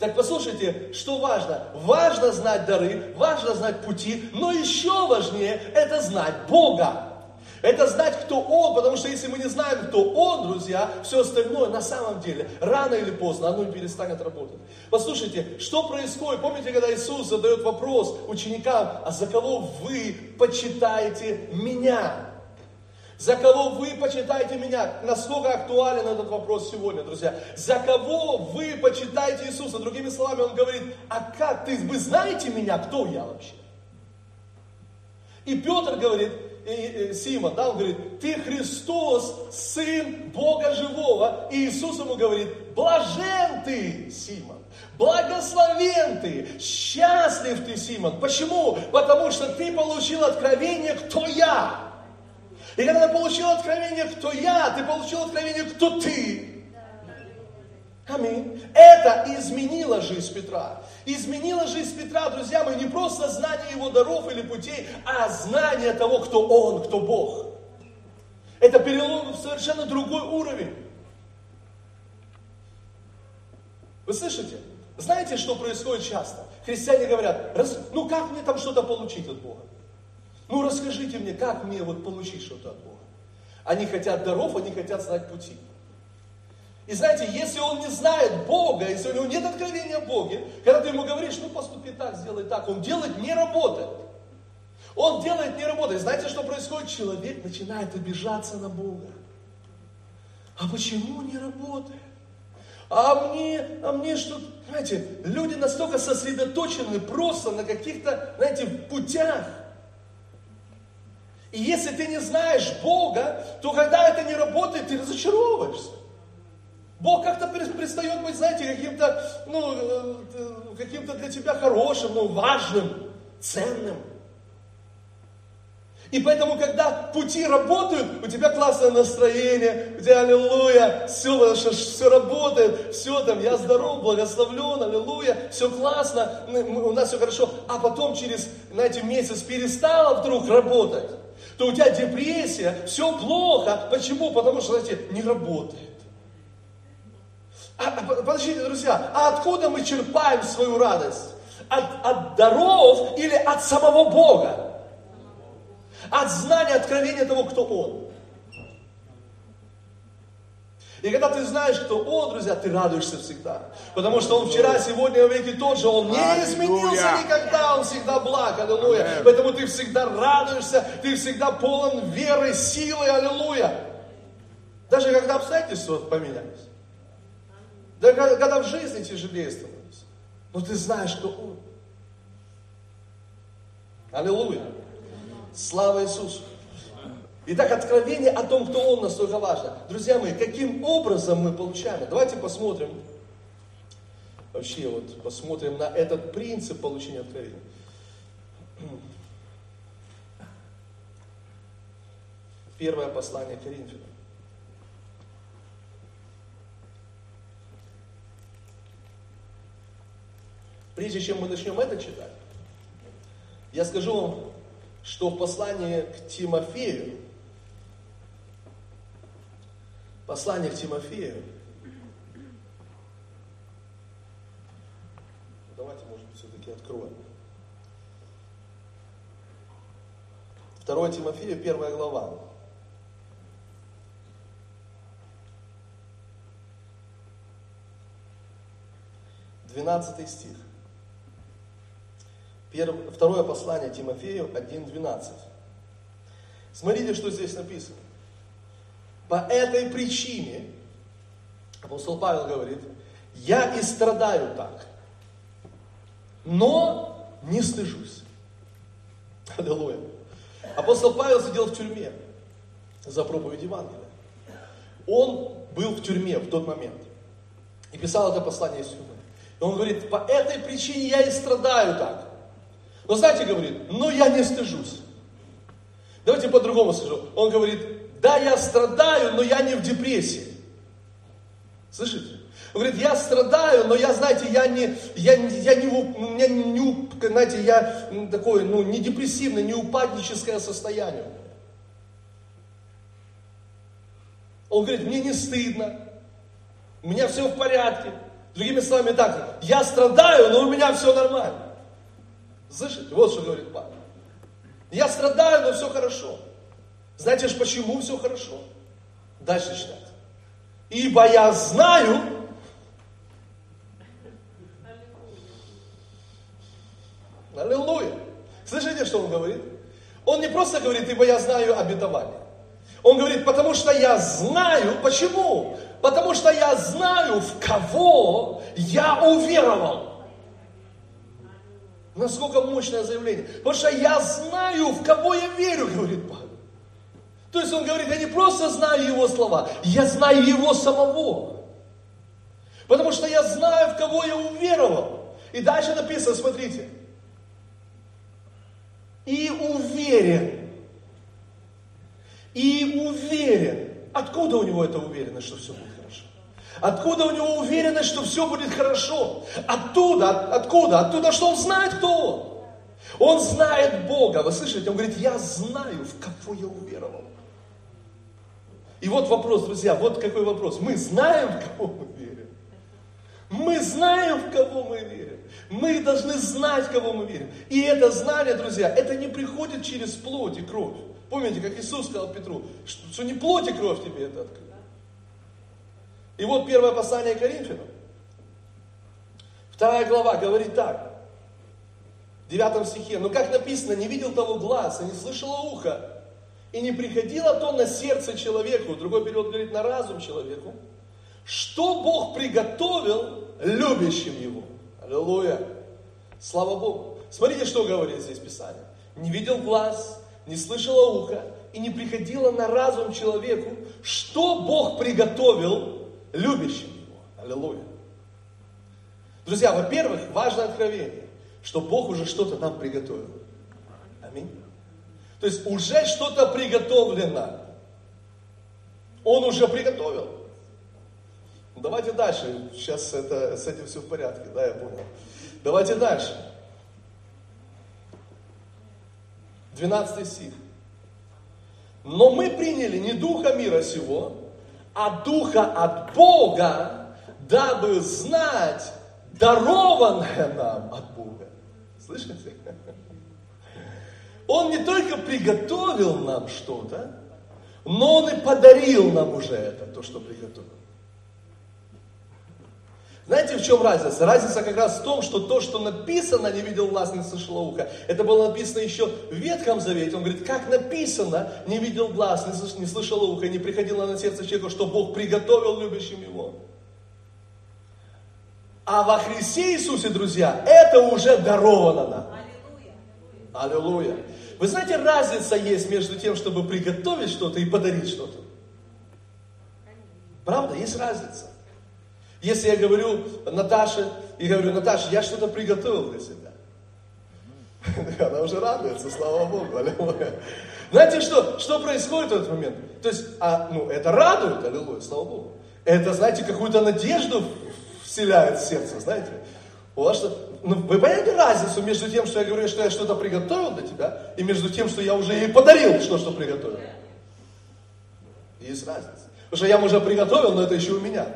Так послушайте, что важно? Важно знать дары, важно знать пути, но еще важнее это знать Бога. Это знать, кто Он, потому что если мы не знаем, кто Он, друзья, все остальное на самом деле, рано или поздно, оно перестанет работать. Послушайте, что происходит? Помните, когда Иисус задает вопрос ученикам, а за кого вы почитаете меня? За кого вы почитаете меня? Насколько актуален этот вопрос сегодня, друзья? За кого вы почитаете Иисуса? Другими словами, он говорит, а как ты, вы знаете меня, кто я вообще? И Петр говорит, Симон, да, он говорит, ты Христос, Сын Бога Живого. И Иисус ему говорит, блажен ты, Симон. Благословен ты, счастлив ты, Симон. Почему? Потому что ты получил откровение, кто я. И когда ты получил откровение, кто я, ты получил откровение, кто ты. Аминь. Это изменило жизнь Петра. Изменило жизнь Петра, друзья мои, не просто знание его даров или путей, а знание того, кто он, кто Бог. Это перелом в совершенно другой уровень. Вы слышите? Знаете, что происходит часто? Христиане говорят, ну как мне там что-то получить от Бога? Ну расскажите мне, как мне вот получить что-то от Бога? Они хотят даров, они хотят знать пути. И знаете, если он не знает Бога, если у него нет откровения о Боге, когда ты ему говоришь, ну поступи так, сделай так, он делает, не работает. Он делает, не работает. Знаете, что происходит? Человек начинает обижаться на Бога. А почему не работает? А мне, а мне что, знаете, люди настолько сосредоточены просто на каких-то, знаете, путях. И если ты не знаешь Бога, то когда это не работает, ты разочаровываешься. Бог как-то перестает быть, знаете, каким-то, ну, э, э, каким-то для тебя хорошим, ну, важным, ценным. И поэтому, когда пути работают, у тебя классное настроение, у тебя аллилуйя, все, все работает, все там, я здоров, благословлен, аллилуйя, все классно, у нас все хорошо. А потом через, знаете, месяц перестало вдруг работать, то у тебя депрессия, все плохо. Почему? Потому что, знаете, не работает. А, подождите, друзья, а откуда мы черпаем свою радость? От, от даров или от самого Бога? От знания, откровения того, кто Он. И когда ты знаешь, кто Он, друзья, ты радуешься всегда. Потому что Он вчера, сегодня, веки тот же. Он не изменился никогда, Он всегда благ, аллилуйя. Поэтому ты всегда радуешься, ты всегда полон веры, силы, аллилуйя. Даже когда обстоятельства поменялись. Да когда в жизни тяжелее становится. Но ты знаешь, кто Он. Аллилуйя. Слава Иисусу. Итак, откровение о том, кто Он, настолько важно. Друзья мои, каким образом мы получаем? Давайте посмотрим, вообще вот посмотрим на этот принцип получения откровения. Первое послание Коринфянам. Прежде чем мы начнем это читать, я скажу вам что в послании к Тимофею, послание к Тимофею, давайте, может быть, все-таки откроем. Второе Тимофею, первая глава. Двенадцатый стих. Первое, второе послание Тимофею 1.12. Смотрите, что здесь написано. По этой причине, апостол Павел говорит, я и страдаю так, но не стыжусь. Аллилуйя. Апостол Павел сидел в тюрьме за проповедь Евангелия. Он был в тюрьме в тот момент и писал это послание из тюрьмы. И он говорит, по этой причине я и страдаю так. Но знаете, говорит, но я не стыжусь. Давайте по-другому скажу. Он говорит, да, я страдаю, но я не в депрессии. Слышите? Он говорит, я страдаю, но я, знаете, я не, я, я не, меня не, знаете, я такое, ну, не депрессивное, не упадническое состояние. Он говорит, мне не стыдно, у меня все в порядке. Другими словами так, я страдаю, но у меня все нормально. Слышите? Вот что говорит Павел. Я страдаю, но все хорошо. Знаете же, почему все хорошо? Дальше читать. Ибо я знаю, Аллилуйя. Слышите, что он говорит? Он не просто говорит, ибо я знаю обетование. Он говорит, потому что я знаю, почему? Потому что я знаю, в кого я уверовал. Насколько мощное заявление. Потому что я знаю, в кого я верю, говорит Павел. То есть он говорит, я не просто знаю его слова, я знаю его самого. Потому что я знаю, в кого я уверовал. И дальше написано, смотрите. И уверен. И уверен. Откуда у него эта уверенность, что все будет? Откуда у него уверенность, что все будет хорошо? Оттуда, откуда? Оттуда, что он знает, кто он. Он знает Бога. Вы слышите? Он говорит, я знаю, в кого я уверовал. И вот вопрос, друзья, вот какой вопрос. Мы знаем, в кого мы верим. Мы знаем, в кого мы верим. Мы должны знать, в кого мы верим. И это знание, друзья, это не приходит через плоть и кровь. Помните, как Иисус сказал Петру, что, что не плоть и кровь тебе это открыла. И вот первое послание Коринфянам. Вторая глава говорит так. В девятом стихе. Но как написано, не видел того глаз, и не слышало ухо, и не приходило то на сердце человеку, другой перевод говорит, на разум человеку, что Бог приготовил любящим Его. Аллилуйя. Слава Богу. Смотрите, что говорит здесь Писание. Не видел глаз, не слышало ухо, и не приходило на разум человеку, что Бог приготовил любящим его. Аллилуйя. Друзья, во-первых, важное откровение, что Бог уже что-то нам приготовил. Аминь. То есть уже что-то приготовлено. Он уже приготовил. Давайте дальше. Сейчас это, с этим все в порядке, да, я понял. Давайте дальше. 12 стих. Но мы приняли не духа мира сего, а духа от Бога, дабы знать дарованное нам от Бога. Слышите? Он не только приготовил нам что-то, но Он и подарил нам уже это, то, что приготовил. Знаете, в чем разница? Разница как раз в том, что то, что написано, не видел глаз, не слышало ухо, это было написано еще в Ветхом Завете. Он говорит, как написано, не видел глаз, не слышало ухо, не приходило на сердце человека, что Бог приготовил любящим его. А во Христе Иисусе, друзья, это уже даровано нам. Аллилуйя. Вы знаете, разница есть между тем, чтобы приготовить что-то и подарить что-то. Правда, есть разница. Если я говорю Наташе, и говорю, Наташа, я что-то приготовил для себя. Она уже радуется, слава Богу. Знаете, что, что происходит в этот момент? То есть, а, ну, это радует, аллилуйя, слава Богу. Это, знаете, какую-то надежду вселяет в сердце, знаете. У вас что, ну, вы понимаете разницу между тем, что я говорю, что я что-то приготовил для тебя, и между тем, что я уже ей подарил что, что приготовил? Есть разница. Потому что я уже приготовил, но это еще у меня.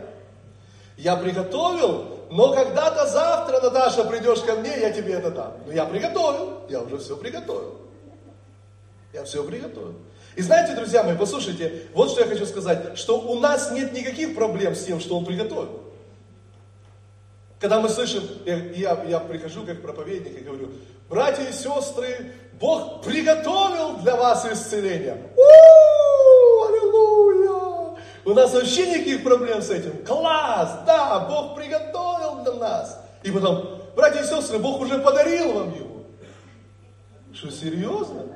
Я приготовил, но когда-то завтра, Наташа, придешь ко мне, я тебе это дам. Но я приготовил, я уже все приготовил. Я все приготовил. И знаете, друзья мои, послушайте, вот что я хочу сказать, что у нас нет никаких проблем с тем, что он приготовил. Когда мы слышим, я, я, я прихожу как проповедник и говорю, братья и сестры, Бог приготовил для вас исцеление. У-у-у! У нас вообще никаких проблем с этим. Класс, да, Бог приготовил для нас. И потом, братья и сестры, Бог уже подарил вам его. Что, серьезно?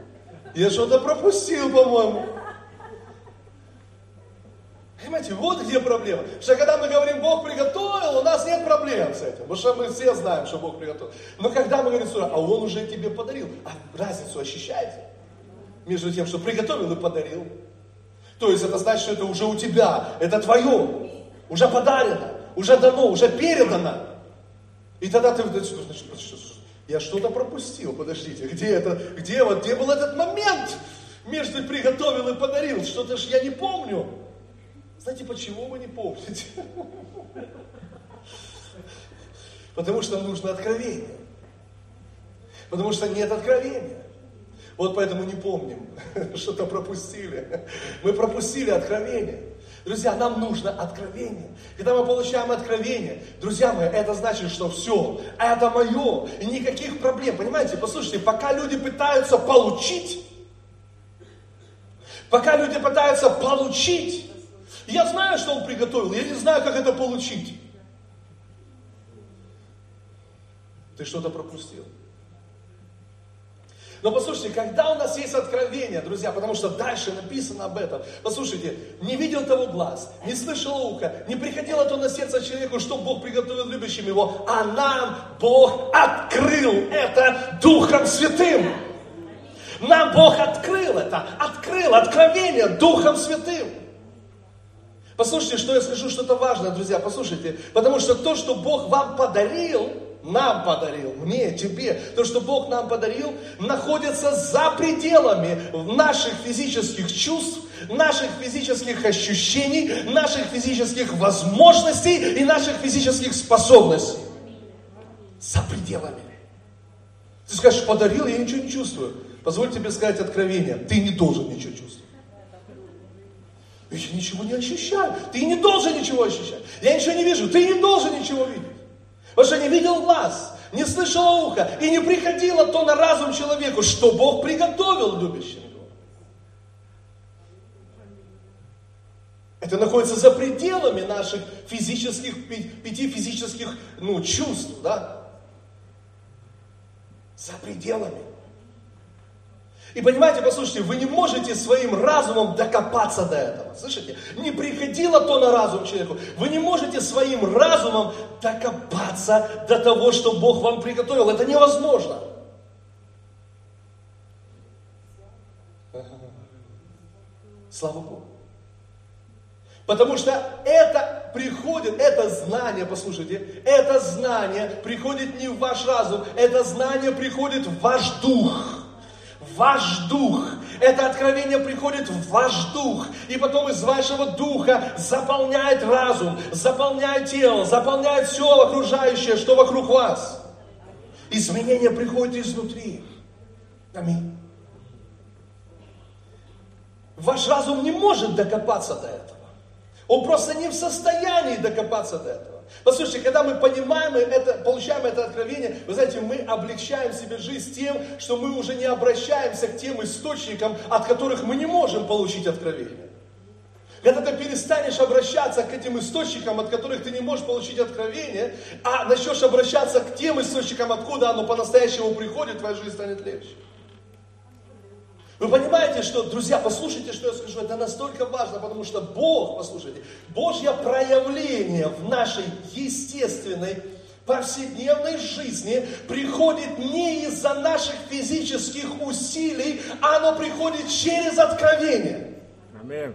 Я что-то пропустил, по-моему. Понимаете, вот где проблема. Что когда мы говорим, Бог приготовил, у нас нет проблем с этим. Потому что мы все знаем, что Бог приготовил. Но когда мы говорим, а Он уже тебе подарил, а разницу ощущаете? Между тем, что приготовил и подарил. То есть это значит, что это уже у тебя, это твое, уже подарено, уже дано, уже передано. И тогда ты, я что-то пропустил, подождите, где это, где вот, где был этот момент между приготовил и подарил, что-то ж я не помню. Знаете, почему вы не помните? Потому что нужно откровение. Потому что нет откровения. Вот поэтому не помним, что-то пропустили. Мы пропустили откровение. Друзья, нам нужно откровение. Когда мы получаем откровение, друзья мои, это значит, что все, это мое, и никаких проблем. Понимаете, послушайте, пока люди пытаются получить, пока люди пытаются получить, я знаю, что он приготовил, я не знаю, как это получить. Ты что-то пропустил. Но послушайте, когда у нас есть откровение, друзья, потому что дальше написано об этом. Послушайте, не видел того глаз, не слышал ухо, не приходило то на сердце человеку, что Бог приготовил любящим его, а нам Бог открыл это Духом Святым. Нам Бог открыл это, открыл откровение Духом Святым. Послушайте, что я скажу, что-то важное, друзья, послушайте. Потому что то, что Бог вам подарил, нам подарил, мне, тебе, то, что Бог нам подарил, находится за пределами наших физических чувств, наших физических ощущений, наших физических возможностей и наших физических способностей. За пределами. Ты скажешь, подарил, я ничего не чувствую. Позволь тебе сказать откровение, ты не должен ничего чувствовать. Я ничего не ощущаю. Ты не должен ничего ощущать. Я ничего не вижу. Ты не должен ничего видеть. Потому что не видел глаз, не слышало ухо, и не приходило то на разум человеку, что Бог приготовил любящим его. Это находится за пределами наших физических, пяти физических ну, чувств, да? За пределами. И понимаете, послушайте, вы не можете своим разумом докопаться до этого. Слышите? Не приходило то на разум человеку. Вы не можете своим разумом докопаться до того, что Бог вам приготовил. Это невозможно. Слава Богу. Потому что это приходит, это знание, послушайте, это знание приходит не в ваш разум, это знание приходит в ваш дух. Ваш дух. Это откровение приходит в ваш дух. И потом из вашего духа заполняет разум, заполняет тело, заполняет все окружающее, что вокруг вас. Изменение приходит изнутри. Аминь. Ваш разум не может докопаться до этого. Он просто не в состоянии докопаться до этого. Послушайте, когда мы понимаем это, получаем это откровение, вы знаете, мы облегчаем себе жизнь тем, что мы уже не обращаемся к тем источникам, от которых мы не можем получить откровение. Когда ты перестанешь обращаться к этим источникам, от которых ты не можешь получить откровение, а начнешь обращаться к тем источникам, откуда оно по-настоящему приходит, твоя жизнь станет легче. Вы понимаете, что, друзья, послушайте, что я скажу, это настолько важно, потому что Бог, послушайте, Божье проявление в нашей естественной, повседневной жизни приходит не из-за наших физических усилий, а оно приходит через откровение. Аминь.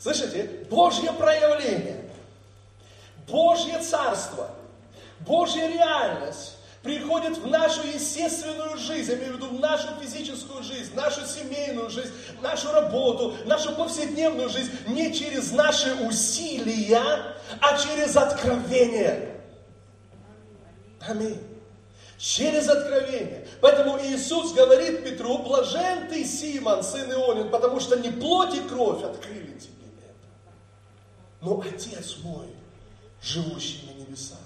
Слышите? Божье проявление, Божье царство, Божья реальность приходит в нашу естественную жизнь, я имею в виду в нашу физическую жизнь, нашу семейную жизнь, нашу работу, нашу повседневную жизнь, не через наши усилия, а через откровение. Аминь. Через откровение. Поэтому Иисус говорит Петру, блажен ты, Симон, сын Ионин, потому что не плоть и кровь открыли тебе это, но Отец мой, живущий на небесах.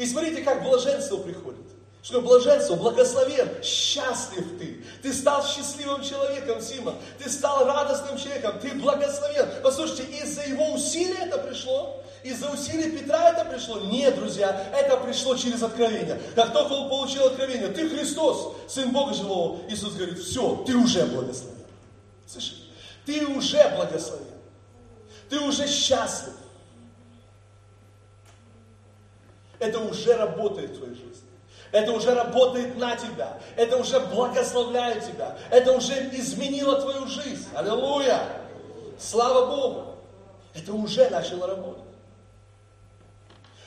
И смотрите, как блаженство приходит. Что блаженство, благословен, счастлив ты. Ты стал счастливым человеком, Симон. Ты стал радостным человеком. Ты благословен. Послушайте, из-за его усилий это пришло? Из-за усилий Петра это пришло? Нет, друзья, это пришло через откровение. Как только он получил откровение, ты Христос, Сын Бога Живого, Иисус говорит, все, ты уже благословен. Слышишь? Ты уже благословен. Ты уже счастлив. Это уже работает в твоей жизни. Это уже работает на тебя. Это уже благословляет тебя. Это уже изменило твою жизнь. Аллилуйя! Слава Богу! Это уже начало работать.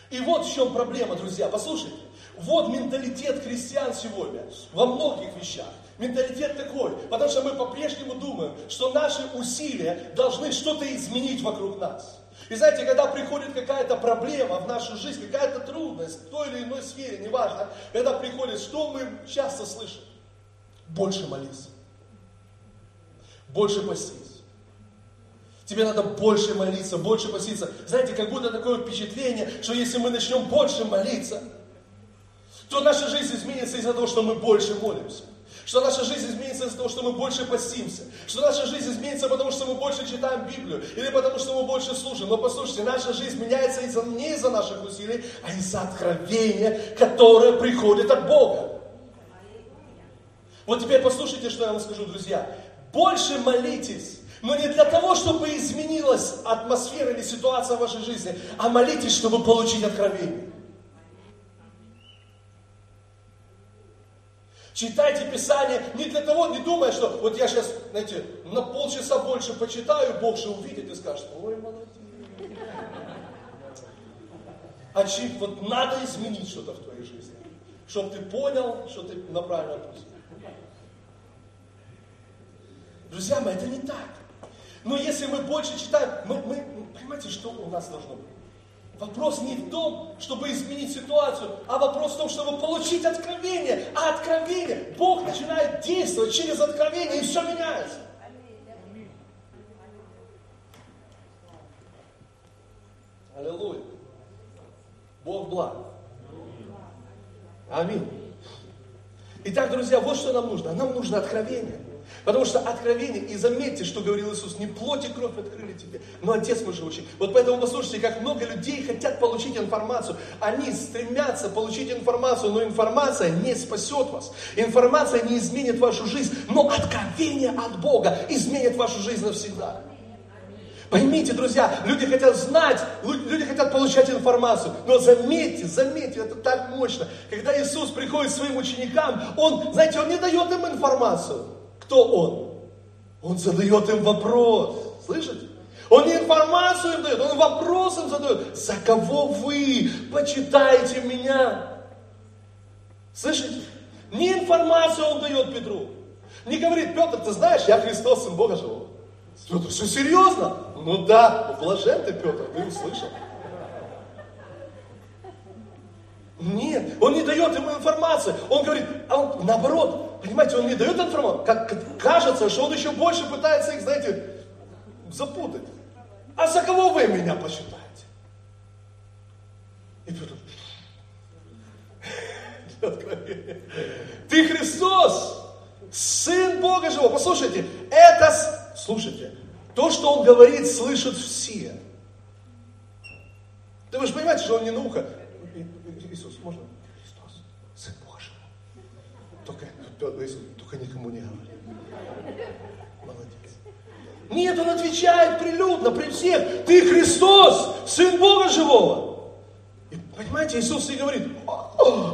И вот в чем проблема, друзья. Послушайте. Вот менталитет христиан сегодня во многих вещах. Менталитет такой, потому что мы по-прежнему думаем, что наши усилия должны что-то изменить вокруг нас. И знаете, когда приходит какая-то проблема в нашу жизнь, какая-то трудность в той или иной сфере, неважно, когда приходит, что мы часто слышим? Больше молиться. Больше поститься. Тебе надо больше молиться, больше поститься. Знаете, как будто такое впечатление, что если мы начнем больше молиться, то наша жизнь изменится из-за того, что мы больше молимся. Что наша жизнь изменится из-за того, что мы больше постимся. Что наша жизнь изменится, потому что мы больше читаем Библию. Или потому что мы больше слушаем. Но послушайте, наша жизнь меняется из-за, не из-за наших усилий, а из-за откровения, которое приходит от Бога. Вот теперь послушайте, что я вам скажу, друзья. Больше молитесь, но не для того, чтобы изменилась атмосфера или ситуация в вашей жизни, а молитесь, чтобы получить откровение. Читайте Писание не для того, не думая, что вот я сейчас, знаете, на полчаса больше почитаю, Бог же увидит и скажет, ой, молодец. А чип, вот надо изменить что-то в твоей жизни, чтобы ты понял, что ты на правильном пути. Друзья мои, это не так. Но если мы больше читаем, мы, мы, понимаете, что у нас должно быть? Вопрос не в том, чтобы изменить ситуацию, а вопрос в том, чтобы получить откровение. А откровение, Бог начинает действовать через откровение, и все меняется. Аллилуйя. Бог благ. Аминь. Итак, друзья, вот что нам нужно. Нам нужно откровение. Потому что откровение, и заметьте, что говорил Иисус, не плоть и кровь открыли тебе, но Отец мой живущий. Вот поэтому послушайте, как много людей хотят получить информацию. Они стремятся получить информацию, но информация не спасет вас. Информация не изменит вашу жизнь, но откровение от Бога изменит вашу жизнь навсегда. Поймите, друзья, люди хотят знать, люди хотят получать информацию. Но заметьте, заметьте, это так мощно. Когда Иисус приходит к своим ученикам, Он, знаете, Он не дает им информацию. Кто Он? Он задает им вопрос. Слышите? Он не информацию им дает, он вопрос им задает. За кого вы почитаете меня? Слышите? Не информацию он дает Петру. Не говорит, Петр, ты знаешь, я Христос, Сын Бога Живого. Петр, все серьезно? Ну да, блажен ты, Петр, ты услышал. Нет, он не дает ему информацию. Он говорит, а он, наоборот, понимаете, он не дает информацию. Как кажется, что он еще больше пытается их, знаете, запутать. А за кого вы меня посчитаете? И Петр, ты Христос, Сын Бога Живого. Послушайте, это, слушайте, то, что Он говорит, слышат все. Да вы же понимаете, что Он не на ухо. Иисус, можно? Христос, Сын Бога Живого. Только, Иисус, только никому не говори. Молодец. Нет, Он отвечает прилюдно, при всех. Ты Христос, Сын Бога Живого. И, понимаете, Иисус и говорит,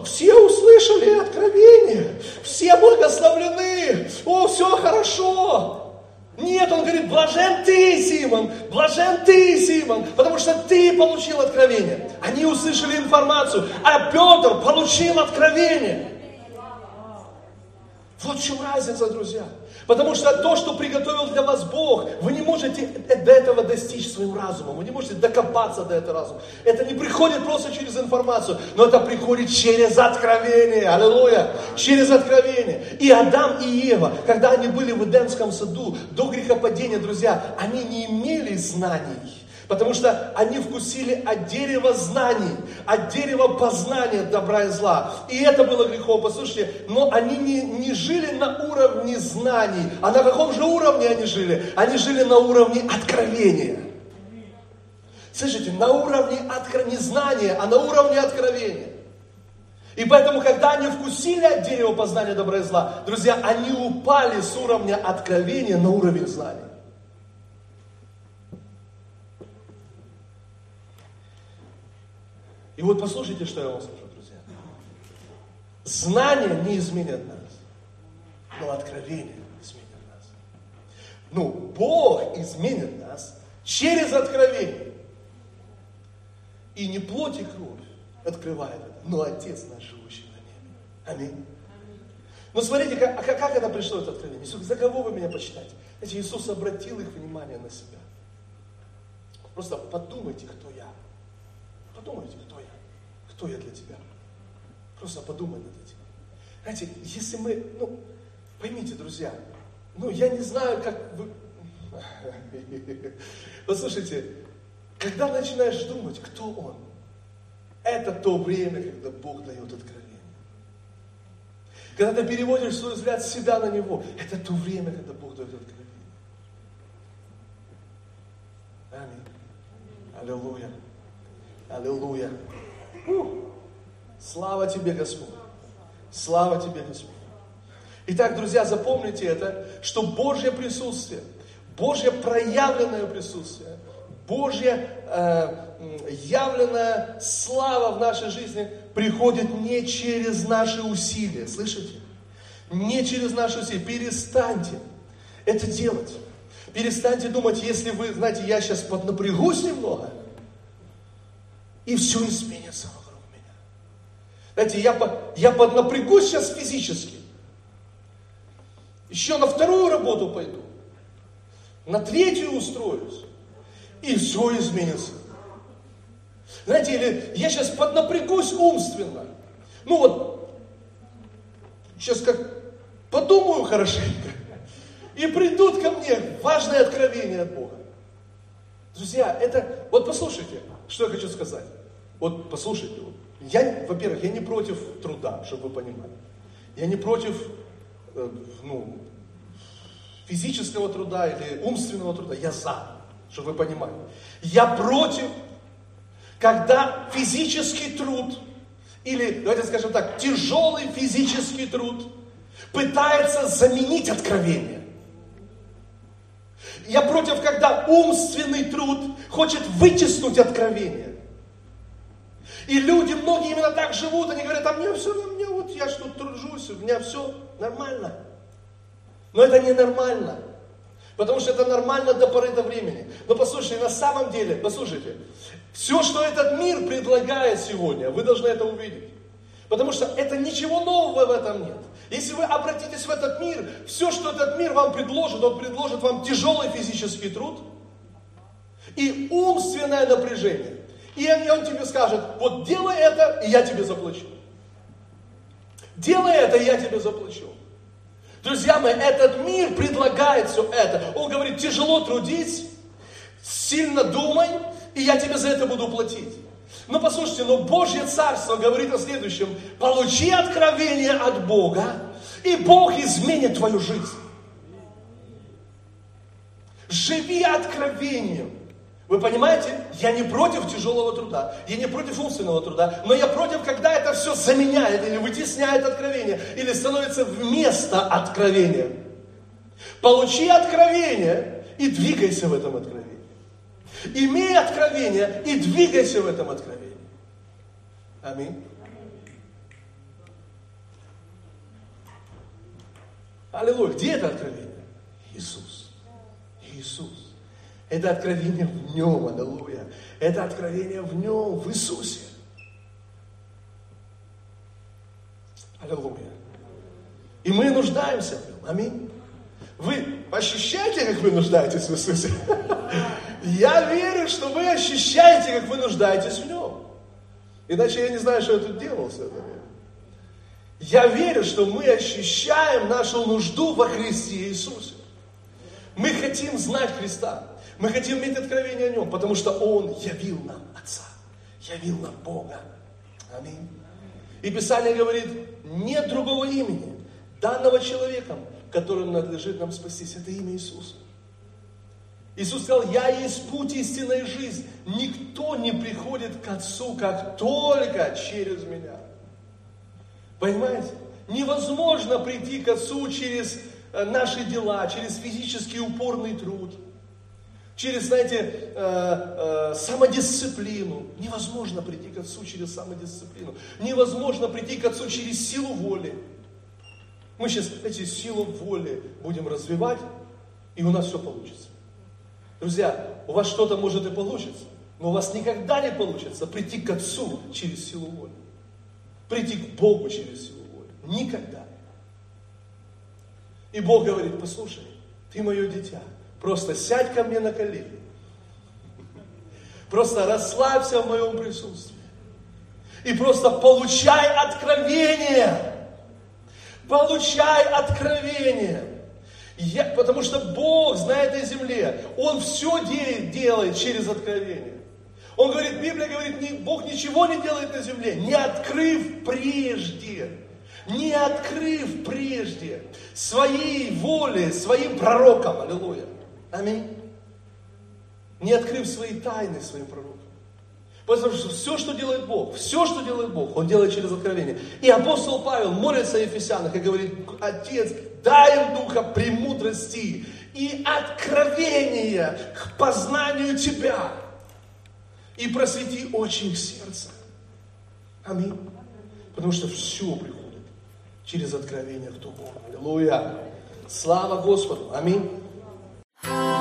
все услышали откровение, все благословлены, о, все хорошо. Нет, он говорит, блажен ты, Симон, блажен ты, Симон, потому что ты получил откровение. Они услышали информацию, а Петр получил откровение. Вот в чем разница, друзья. Потому что то, что приготовил для вас Бог, вы не можете до этого достичь своим разумом, вы не можете докопаться до этого разума. Это не приходит просто через информацию, но это приходит через откровение. Аллилуйя! Через откровение. И Адам и Ева, когда они были в Эдемском саду, до грехопадения, друзья, они не имели знаний. Потому что они вкусили от дерева знаний, от дерева познания добра и зла. И это было грехом, послушайте, но они не, не жили на уровне знаний. А на каком же уровне они жили? Они жили на уровне откровения. Слышите, на уровне откро... не знания, а на уровне откровения. И поэтому, когда они вкусили от дерева познания добра и зла, друзья, они упали с уровня откровения на уровень знания. И вот послушайте, что я вам скажу, друзья. Знания не изменят нас, но откровение изменит нас. Ну, Бог изменит нас через откровение. И не плоть и кровь открывает это, но Отец наш, живущий на небе. Аминь. Но смотрите, как, как это пришло, это откровение. За кого вы меня почитаете? Знаете, Иисус обратил их внимание на себя. Просто подумайте, кто я. Подумайте, кто я кто я для тебя? Просто подумай над этим. Знаете, если мы, ну, поймите, друзья, ну, я не знаю, как вы... Послушайте, когда начинаешь думать, кто он, это то время, когда Бог дает откровение. Когда ты переводишь свой взгляд с себя на Него, это то время, когда Бог дает откровение. Аминь. Аллилуйя. Аллилуйя. Слава тебе, Господь. Слава тебе, Господь. Итак, друзья, запомните это, что Божье присутствие, Божье проявленное присутствие, Божья э, явленная слава в нашей жизни приходит не через наши усилия. Слышите? Не через наши усилия. Перестаньте это делать. Перестаньте думать, если вы, знаете, я сейчас поднапрягусь немного, и все изменится вокруг меня. Знаете, я, я поднапрягусь сейчас физически. Еще на вторую работу пойду. На третью устроюсь. И все изменится. Знаете, или я сейчас поднапрягусь умственно. Ну вот, сейчас как подумаю хорошенько. И придут ко мне важные откровения от Бога. Друзья, это, вот послушайте, что я хочу сказать. Вот послушайте, вот, я, во-первых, я не против труда, чтобы вы понимали. Я не против, э, ну, физического труда или умственного труда, я за, чтобы вы понимали. Я против, когда физический труд или, давайте скажем так, тяжелый физический труд пытается заменить откровение. Я против, когда умственный труд хочет вытеснуть откровение. И люди, многие именно так живут, они говорят, а мне все, у меня вот я что тружусь, у меня все нормально. Но это не нормально. Потому что это нормально до поры до времени. Но послушайте, на самом деле, послушайте, все, что этот мир предлагает сегодня, вы должны это увидеть. Потому что это ничего нового в этом нет. Если вы обратитесь в этот мир, все, что этот мир вам предложит, он предложит вам тяжелый физический труд и умственное напряжение. И он тебе скажет, вот делай это, и я тебе заплачу. Делай это, и я тебе заплачу. Друзья мои, этот мир предлагает все это. Он говорит, тяжело трудись, сильно думай, и я тебе за это буду платить. Но послушайте, но Божье Царство говорит о следующем. Получи откровение от Бога, и Бог изменит твою жизнь. Живи откровением. Вы понимаете, я не против тяжелого труда, я не против умственного труда, но я против, когда это все заменяет или вытесняет откровение, или становится вместо откровения. Получи откровение и двигайся в этом откровении. Имей откровение и двигайся в этом откровении. Аминь. Аллилуйя. Где это откровение? Иисус. Иисус. Это откровение в нем, аллилуйя. Это откровение в нем, в Иисусе. Аллилуйя. И мы нуждаемся в нем. Аминь. Вы ощущаете, как вы нуждаетесь в Иисусе? Я верю, что вы ощущаете, как вы нуждаетесь в нем. Иначе я не знаю, что я тут делал все это время. Я верю, что мы ощущаем нашу нужду во Христе Иисусе. Мы хотим знать Христа. Мы хотим иметь откровение о Нем, потому что Он явил нам Отца, явил нам Бога. Аминь. И Писание говорит, нет другого имени, данного человеком, которым надлежит нам спастись. Это имя Иисуса. Иисус сказал, я есть путь истинной жизни. Никто не приходит к Отцу, как только через меня. Понимаете? Невозможно прийти к Отцу через э, наши дела, через физический упорный труд – через, знаете, э, э, самодисциплину. Невозможно прийти к Отцу через самодисциплину. Невозможно прийти к Отцу через силу воли. Мы сейчас эти силу воли будем развивать, и у нас все получится. Друзья, у вас что-то может и получится, но у вас никогда не получится прийти к Отцу через силу воли. Прийти к Богу через силу воли. Никогда. И Бог говорит, послушай, ты мое дитя, Просто сядь ко мне на колени. Просто расслабься в моем присутствии. И просто получай откровение. Получай откровение. Я, потому что Бог на этой земле, Он все де, делает через откровение. Он говорит, Библия говорит, Бог ничего не делает на земле, не открыв прежде не открыв прежде своей воли, своим пророкам, аллилуйя. Аминь. Не открыв свои тайны своим пророкам. Потому что все, что делает Бог, все, что делает Бог, Он делает через откровение. И апостол Павел молится о Ефесянах и говорит, Отец, дай им духа премудрости и откровения к познанию Тебя. И просвети очень их сердце. Аминь. Потому что все приходит через откровение, кто Бог. Аллилуйя. Слава Господу. Аминь. Ah.